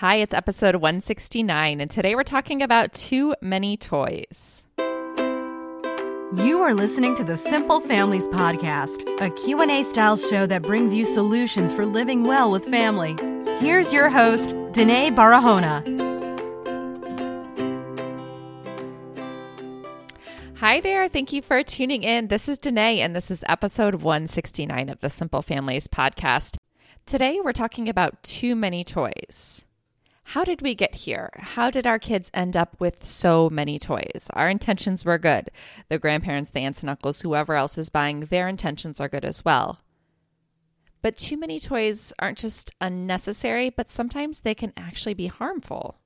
Hi, it's episode 169, and today we're talking about too many toys. You are listening to the Simple Families podcast, a Q&A style show that brings you solutions for living well with family. Here's your host, Danae Barahona. Hi there. Thank you for tuning in. This is Danae, and this is episode 169 of the Simple Families podcast. Today, we're talking about too many toys. How did we get here? How did our kids end up with so many toys? Our intentions were good. The grandparents, the aunts and uncles, whoever else is buying, their intentions are good as well. But too many toys aren't just unnecessary, but sometimes they can actually be harmful.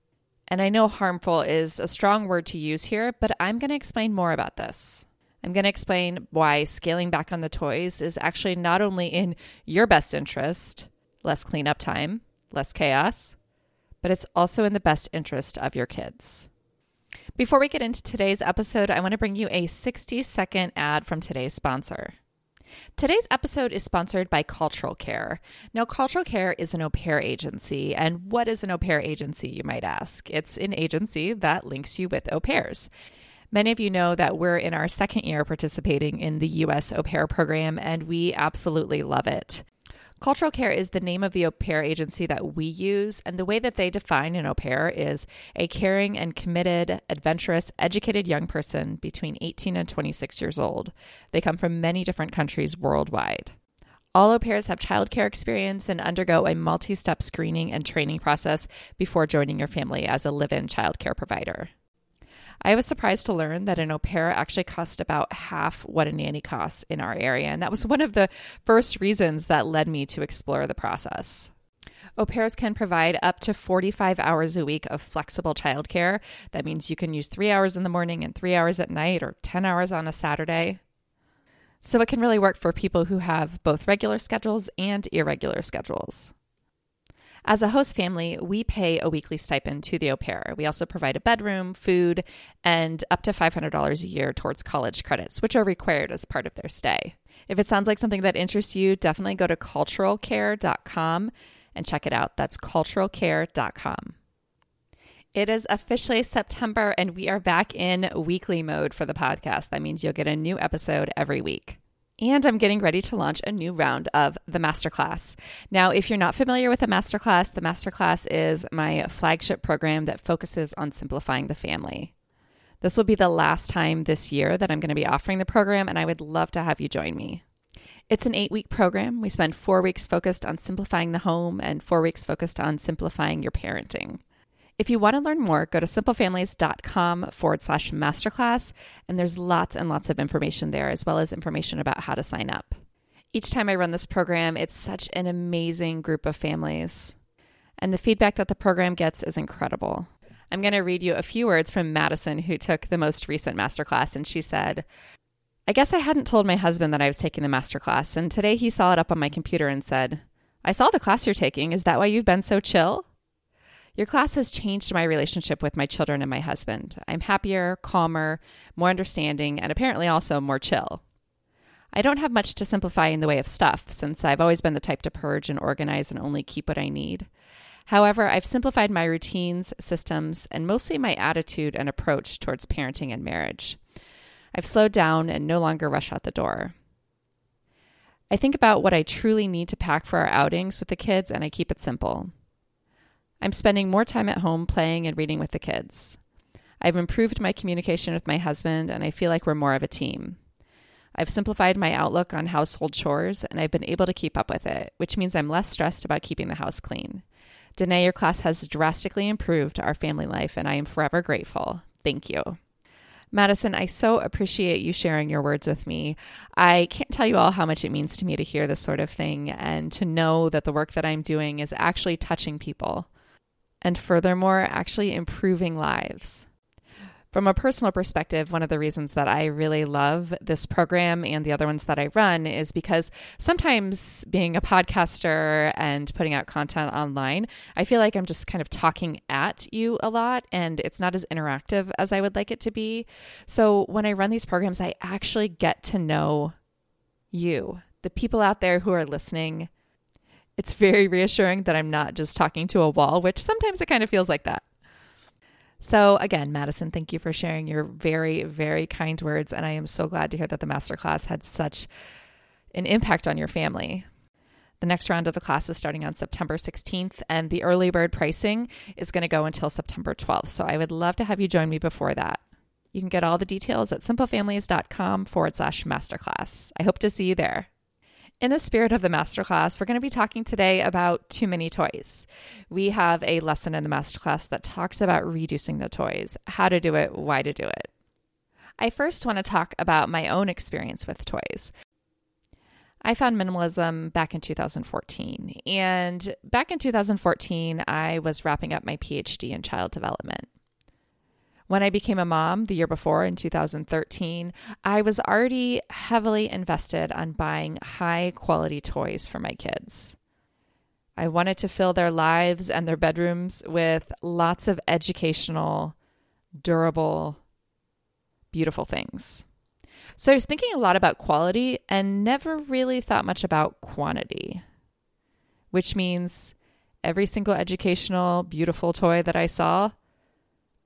And I know harmful is a strong word to use here, but I'm going to explain more about this. I'm going to explain why scaling back on the toys is actually not only in your best interest, less cleanup time, less chaos, but it's also in the best interest of your kids. Before we get into today's episode, I want to bring you a 60 second ad from today's sponsor. Today's episode is sponsored by Cultural Care. Now, Cultural Care is an au pair agency. And what is an au pair agency, you might ask? It's an agency that links you with au pairs. Many of you know that we're in our second year participating in the U.S. au pair program, and we absolutely love it. Cultural Care is the name of the au pair agency that we use, and the way that they define an au pair is a caring and committed, adventurous, educated young person between 18 and 26 years old. They come from many different countries worldwide. All au pairs have childcare experience and undergo a multi step screening and training process before joining your family as a live in childcare provider. I was surprised to learn that an au pair actually cost about half what a nanny costs in our area. And that was one of the first reasons that led me to explore the process. Au pairs can provide up to 45 hours a week of flexible childcare. That means you can use three hours in the morning and three hours at night or 10 hours on a Saturday. So it can really work for people who have both regular schedules and irregular schedules. As a host family, we pay a weekly stipend to the au pair. We also provide a bedroom, food, and up to $500 a year towards college credits, which are required as part of their stay. If it sounds like something that interests you, definitely go to culturalcare.com and check it out. That's culturalcare.com. It is officially September, and we are back in weekly mode for the podcast. That means you'll get a new episode every week. And I'm getting ready to launch a new round of the Masterclass. Now, if you're not familiar with the Masterclass, the Masterclass is my flagship program that focuses on simplifying the family. This will be the last time this year that I'm going to be offering the program, and I would love to have you join me. It's an eight week program. We spend four weeks focused on simplifying the home and four weeks focused on simplifying your parenting. If you want to learn more, go to simplefamilies.com forward slash masterclass, and there's lots and lots of information there, as well as information about how to sign up. Each time I run this program, it's such an amazing group of families, and the feedback that the program gets is incredible. I'm going to read you a few words from Madison, who took the most recent masterclass, and she said, I guess I hadn't told my husband that I was taking the masterclass, and today he saw it up on my computer and said, I saw the class you're taking. Is that why you've been so chill? Your class has changed my relationship with my children and my husband. I'm happier, calmer, more understanding, and apparently also more chill. I don't have much to simplify in the way of stuff, since I've always been the type to purge and organize and only keep what I need. However, I've simplified my routines, systems, and mostly my attitude and approach towards parenting and marriage. I've slowed down and no longer rush out the door. I think about what I truly need to pack for our outings with the kids, and I keep it simple. I'm spending more time at home playing and reading with the kids. I've improved my communication with my husband, and I feel like we're more of a team. I've simplified my outlook on household chores, and I've been able to keep up with it, which means I'm less stressed about keeping the house clean. Danae, your class has drastically improved our family life, and I am forever grateful. Thank you. Madison, I so appreciate you sharing your words with me. I can't tell you all how much it means to me to hear this sort of thing and to know that the work that I'm doing is actually touching people and furthermore, actually improving lives. From a personal perspective, one of the reasons that I really love this program and the other ones that I run is because sometimes being a podcaster and putting out content online, I feel like I'm just kind of talking at you a lot and it's not as interactive as I would like it to be. So when I run these programs, I actually get to know you, the people out there who are listening It's very reassuring that I'm not just talking to a wall, which sometimes it kind of feels like that. So, again, Madison, thank you for sharing your very, very kind words. And I am so glad to hear that the masterclass had such an impact on your family. The next round of the class is starting on September 16th, and the early bird pricing is going to go until September 12th. So, I would love to have you join me before that. You can get all the details at simplefamilies.com forward slash masterclass. I hope to see you there. In the spirit of the masterclass, we're going to be talking today about too many toys. We have a lesson in the masterclass that talks about reducing the toys, how to do it, why to do it. I first want to talk about my own experience with toys. I found minimalism back in 2014. And back in 2014, I was wrapping up my PhD in child development. When I became a mom the year before in 2013, I was already heavily invested on buying high quality toys for my kids. I wanted to fill their lives and their bedrooms with lots of educational, durable, beautiful things. So I was thinking a lot about quality and never really thought much about quantity, which means every single educational, beautiful toy that I saw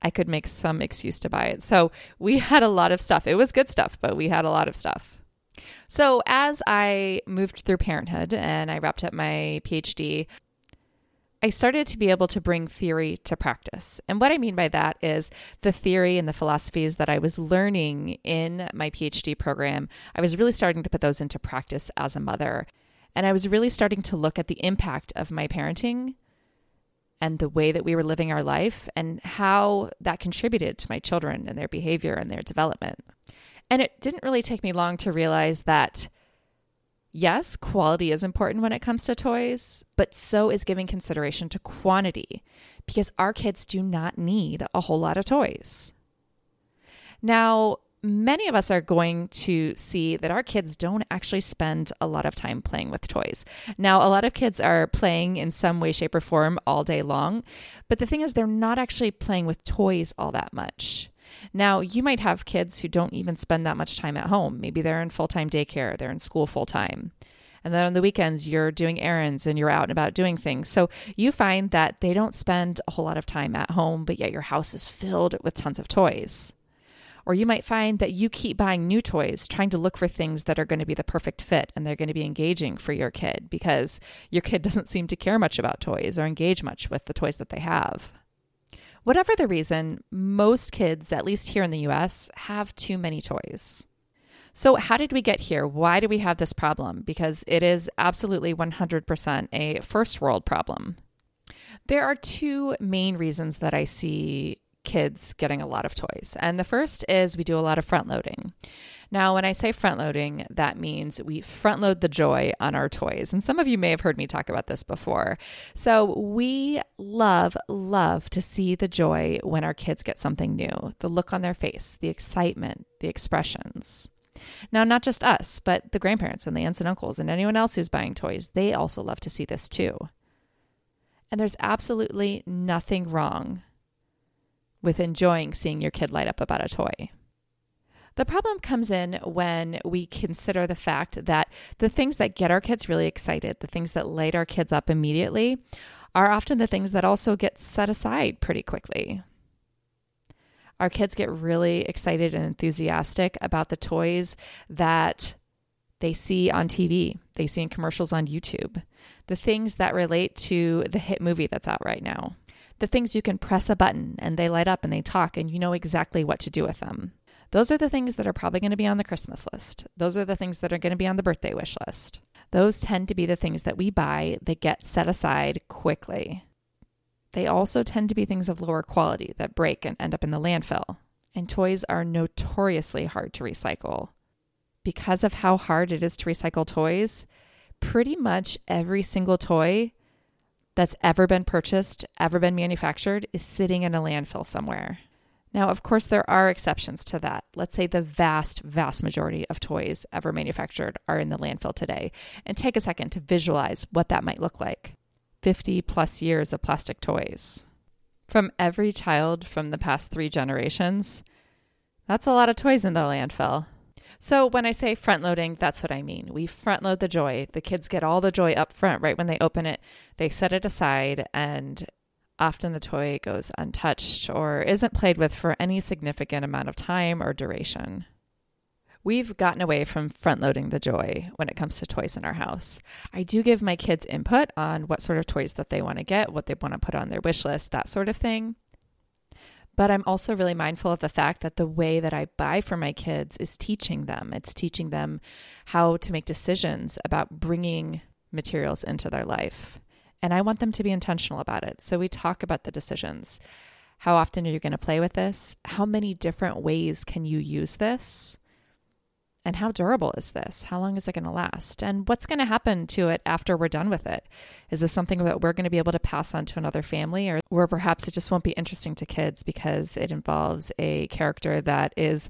I could make some excuse to buy it. So we had a lot of stuff. It was good stuff, but we had a lot of stuff. So as I moved through parenthood and I wrapped up my PhD, I started to be able to bring theory to practice. And what I mean by that is the theory and the philosophies that I was learning in my PhD program, I was really starting to put those into practice as a mother. And I was really starting to look at the impact of my parenting and the way that we were living our life and how that contributed to my children and their behavior and their development. And it didn't really take me long to realize that yes, quality is important when it comes to toys, but so is giving consideration to quantity because our kids do not need a whole lot of toys. Now, many of us are going to see that our kids don't actually spend a lot of time playing with toys. Now, a lot of kids are playing in some way, shape, or form all day long, but the thing is, they're not actually playing with toys all that much. Now, you might have kids who don't even spend that much time at home. Maybe they're in full time daycare, they're in school full time. And then on the weekends, you're doing errands and you're out and about doing things. So you find that they don't spend a whole lot of time at home, but yet your house is filled with tons of toys. Or you might find that you keep buying new toys, trying to look for things that are going to be the perfect fit and they're going to be engaging for your kid because your kid doesn't seem to care much about toys or engage much with the toys that they have. Whatever the reason, most kids, at least here in the US, have too many toys. So, how did we get here? Why do we have this problem? Because it is absolutely 100% a first world problem. There are two main reasons that I see kids getting a lot of toys. And the first is we do a lot of front loading. Now, when I say front loading, that means we front load the joy on our toys. And some of you may have heard me talk about this before. So we love, love to see the joy when our kids get something new the look on their face, the excitement, the expressions. Now, not just us, but the grandparents and the aunts and uncles and anyone else who's buying toys, they also love to see this too. And there's absolutely nothing wrong with enjoying seeing your kid light up about a toy. The problem comes in when we consider the fact that the things that get our kids really excited, the things that light our kids up immediately, are often the things that also get set aside pretty quickly. Our kids get really excited and enthusiastic about the toys that they see on TV, they see in commercials on YouTube, the things that relate to the hit movie that's out right now the things you can press a button and they light up and they talk and you know exactly what to do with them. Those are the things that are probably going to be on the Christmas list. Those are the things that are going to be on the birthday wish list. Those tend to be the things that we buy that get set aside quickly. They also tend to be things of lower quality that break and end up in the landfill. And toys are notoriously hard to recycle. Because of how hard it is to recycle toys, pretty much every single toy that's ever been purchased, ever been manufactured, is sitting in a landfill somewhere. Now, of course, there are exceptions to that. Let's say the vast, vast majority of toys ever manufactured are in the landfill today. And take a second to visualize what that might look like 50 plus years of plastic toys. From every child from the past three generations, that's a lot of toys in the landfill. So, when I say front loading, that's what I mean. We front load the joy. The kids get all the joy up front right when they open it. They set it aside, and often the toy goes untouched or isn't played with for any significant amount of time or duration. We've gotten away from front loading the joy when it comes to toys in our house. I do give my kids input on what sort of toys that they want to get, what they want to put on their wish list, that sort of thing. But I'm also really mindful of the fact that the way that I buy for my kids is teaching them. It's teaching them how to make decisions about bringing materials into their life. And I want them to be intentional about it. So we talk about the decisions. How often are you going to play with this? How many different ways can you use this? And how durable is this? How long is it going to last? And what's going to happen to it after we're done with it? Is this something that we're going to be able to pass on to another family, or, or perhaps it just won't be interesting to kids because it involves a character that is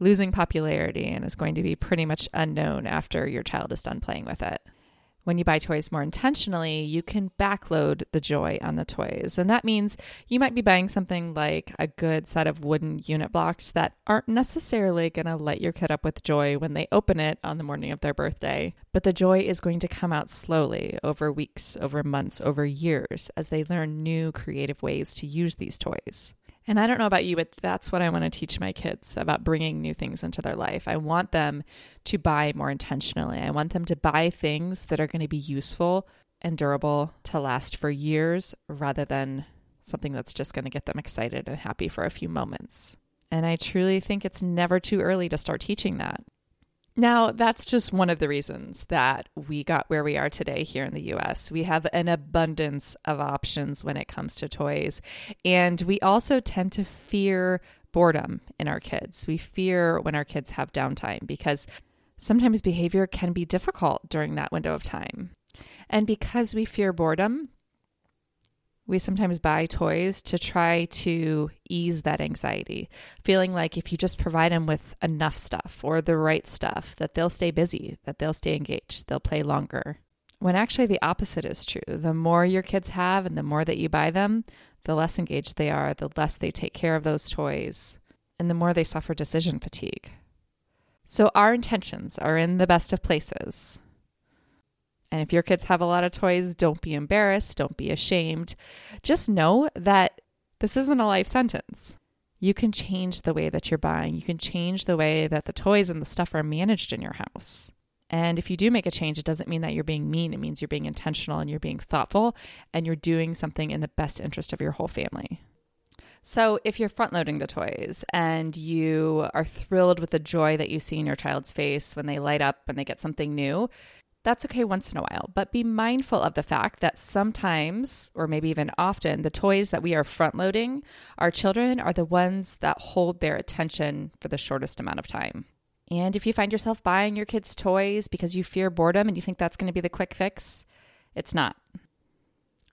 losing popularity and is going to be pretty much unknown after your child is done playing with it? When you buy toys more intentionally, you can backload the joy on the toys. And that means you might be buying something like a good set of wooden unit blocks that aren't necessarily going to light your kid up with joy when they open it on the morning of their birthday. But the joy is going to come out slowly over weeks, over months, over years as they learn new creative ways to use these toys. And I don't know about you, but that's what I want to teach my kids about bringing new things into their life. I want them to buy more intentionally. I want them to buy things that are going to be useful and durable to last for years rather than something that's just going to get them excited and happy for a few moments. And I truly think it's never too early to start teaching that. Now, that's just one of the reasons that we got where we are today here in the US. We have an abundance of options when it comes to toys. And we also tend to fear boredom in our kids. We fear when our kids have downtime because sometimes behavior can be difficult during that window of time. And because we fear boredom, we sometimes buy toys to try to ease that anxiety, feeling like if you just provide them with enough stuff or the right stuff, that they'll stay busy, that they'll stay engaged, they'll play longer. When actually the opposite is true. The more your kids have and the more that you buy them, the less engaged they are, the less they take care of those toys, and the more they suffer decision fatigue. So, our intentions are in the best of places. And if your kids have a lot of toys, don't be embarrassed, don't be ashamed. Just know that this isn't a life sentence. You can change the way that you're buying, you can change the way that the toys and the stuff are managed in your house. And if you do make a change, it doesn't mean that you're being mean. It means you're being intentional and you're being thoughtful and you're doing something in the best interest of your whole family. So, if you're front loading the toys and you are thrilled with the joy that you see in your child's face when they light up and they get something new, that's okay once in a while, but be mindful of the fact that sometimes, or maybe even often, the toys that we are front loading, our children are the ones that hold their attention for the shortest amount of time. And if you find yourself buying your kids' toys because you fear boredom and you think that's going to be the quick fix, it's not.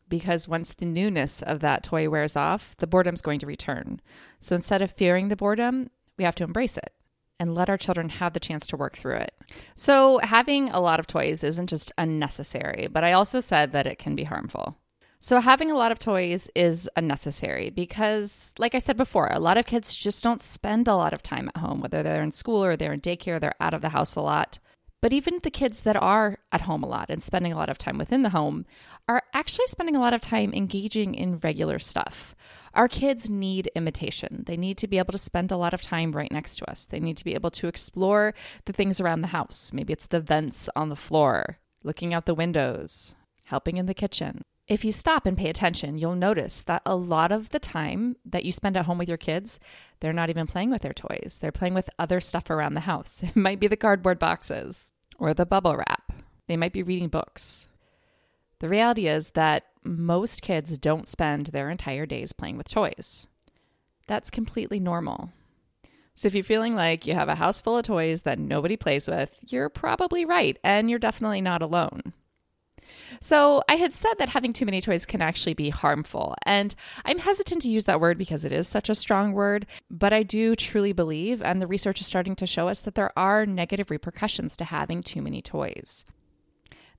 Because once the newness of that toy wears off, the boredom's going to return. So instead of fearing the boredom, we have to embrace it and let our children have the chance to work through it. So, having a lot of toys isn't just unnecessary, but I also said that it can be harmful. So, having a lot of toys is unnecessary because, like I said before, a lot of kids just don't spend a lot of time at home, whether they're in school or they're in daycare, they're out of the house a lot. But even the kids that are at home a lot and spending a lot of time within the home are actually spending a lot of time engaging in regular stuff. Our kids need imitation. They need to be able to spend a lot of time right next to us. They need to be able to explore the things around the house. Maybe it's the vents on the floor, looking out the windows, helping in the kitchen. If you stop and pay attention, you'll notice that a lot of the time that you spend at home with your kids, they're not even playing with their toys. They're playing with other stuff around the house. It might be the cardboard boxes or the bubble wrap. They might be reading books. The reality is that most kids don't spend their entire days playing with toys. That's completely normal. So, if you're feeling like you have a house full of toys that nobody plays with, you're probably right, and you're definitely not alone. So, I had said that having too many toys can actually be harmful, and I'm hesitant to use that word because it is such a strong word, but I do truly believe, and the research is starting to show us, that there are negative repercussions to having too many toys.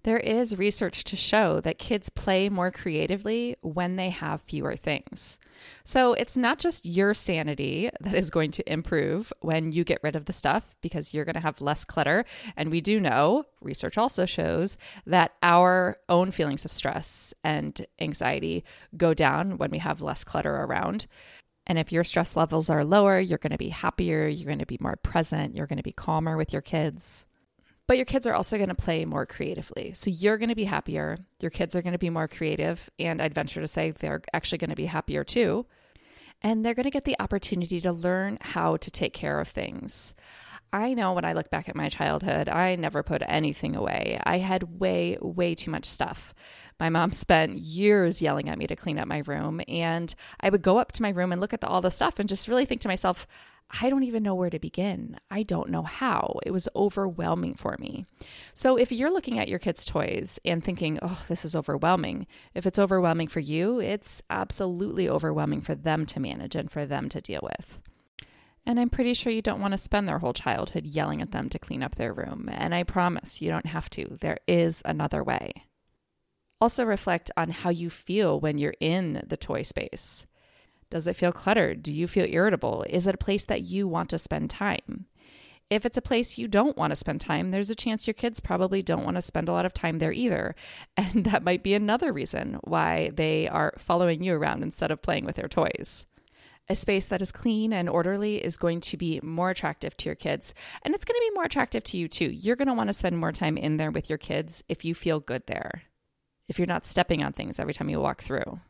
There is research to show that kids play more creatively when they have fewer things. So it's not just your sanity that is going to improve when you get rid of the stuff because you're going to have less clutter. And we do know, research also shows, that our own feelings of stress and anxiety go down when we have less clutter around. And if your stress levels are lower, you're going to be happier, you're going to be more present, you're going to be calmer with your kids. But your kids are also going to play more creatively. So you're going to be happier. Your kids are going to be more creative. And I'd venture to say they're actually going to be happier too. And they're going to get the opportunity to learn how to take care of things. I know when I look back at my childhood, I never put anything away. I had way, way too much stuff. My mom spent years yelling at me to clean up my room. And I would go up to my room and look at the, all the stuff and just really think to myself, I don't even know where to begin. I don't know how. It was overwhelming for me. So, if you're looking at your kids' toys and thinking, oh, this is overwhelming, if it's overwhelming for you, it's absolutely overwhelming for them to manage and for them to deal with. And I'm pretty sure you don't want to spend their whole childhood yelling at them to clean up their room. And I promise you don't have to. There is another way. Also, reflect on how you feel when you're in the toy space. Does it feel cluttered? Do you feel irritable? Is it a place that you want to spend time? If it's a place you don't want to spend time, there's a chance your kids probably don't want to spend a lot of time there either. And that might be another reason why they are following you around instead of playing with their toys. A space that is clean and orderly is going to be more attractive to your kids, and it's going to be more attractive to you too. You're going to want to spend more time in there with your kids if you feel good there, if you're not stepping on things every time you walk through.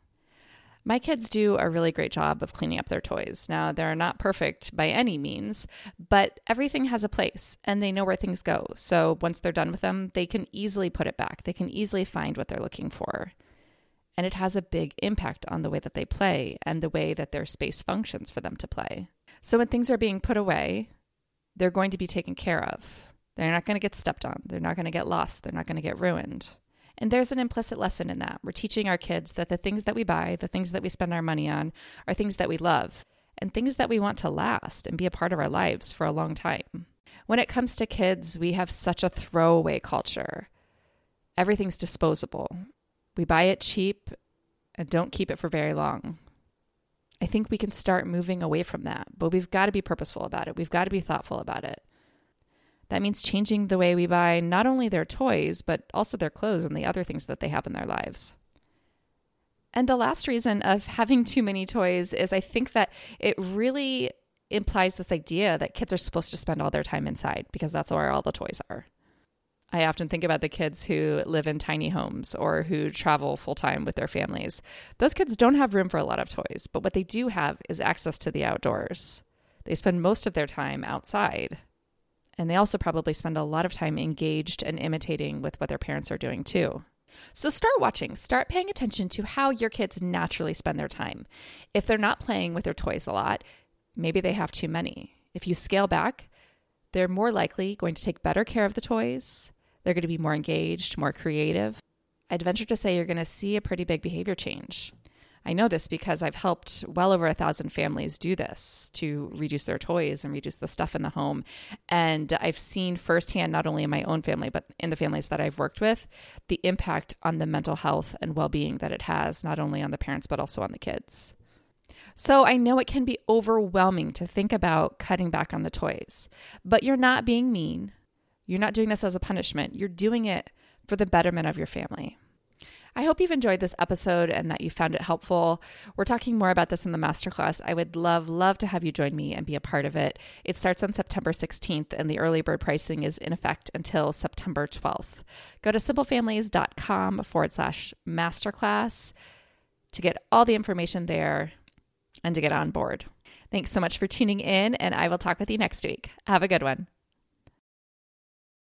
My kids do a really great job of cleaning up their toys. Now, they're not perfect by any means, but everything has a place and they know where things go. So once they're done with them, they can easily put it back. They can easily find what they're looking for. And it has a big impact on the way that they play and the way that their space functions for them to play. So when things are being put away, they're going to be taken care of. They're not going to get stepped on. They're not going to get lost. They're not going to get ruined. And there's an implicit lesson in that. We're teaching our kids that the things that we buy, the things that we spend our money on, are things that we love and things that we want to last and be a part of our lives for a long time. When it comes to kids, we have such a throwaway culture. Everything's disposable. We buy it cheap and don't keep it for very long. I think we can start moving away from that, but we've got to be purposeful about it. We've got to be thoughtful about it. That means changing the way we buy not only their toys, but also their clothes and the other things that they have in their lives. And the last reason of having too many toys is I think that it really implies this idea that kids are supposed to spend all their time inside because that's where all the toys are. I often think about the kids who live in tiny homes or who travel full time with their families. Those kids don't have room for a lot of toys, but what they do have is access to the outdoors. They spend most of their time outside. And they also probably spend a lot of time engaged and imitating with what their parents are doing too. So start watching, start paying attention to how your kids naturally spend their time. If they're not playing with their toys a lot, maybe they have too many. If you scale back, they're more likely going to take better care of the toys. They're going to be more engaged, more creative. I'd venture to say you're going to see a pretty big behavior change. I know this because I've helped well over a thousand families do this to reduce their toys and reduce the stuff in the home. And I've seen firsthand, not only in my own family, but in the families that I've worked with, the impact on the mental health and well being that it has, not only on the parents, but also on the kids. So I know it can be overwhelming to think about cutting back on the toys, but you're not being mean. You're not doing this as a punishment. You're doing it for the betterment of your family. I hope you've enjoyed this episode and that you found it helpful. We're talking more about this in the masterclass. I would love, love to have you join me and be a part of it. It starts on September 16th, and the early bird pricing is in effect until September 12th. Go to simplefamilies.com forward slash masterclass to get all the information there and to get on board. Thanks so much for tuning in, and I will talk with you next week. Have a good one.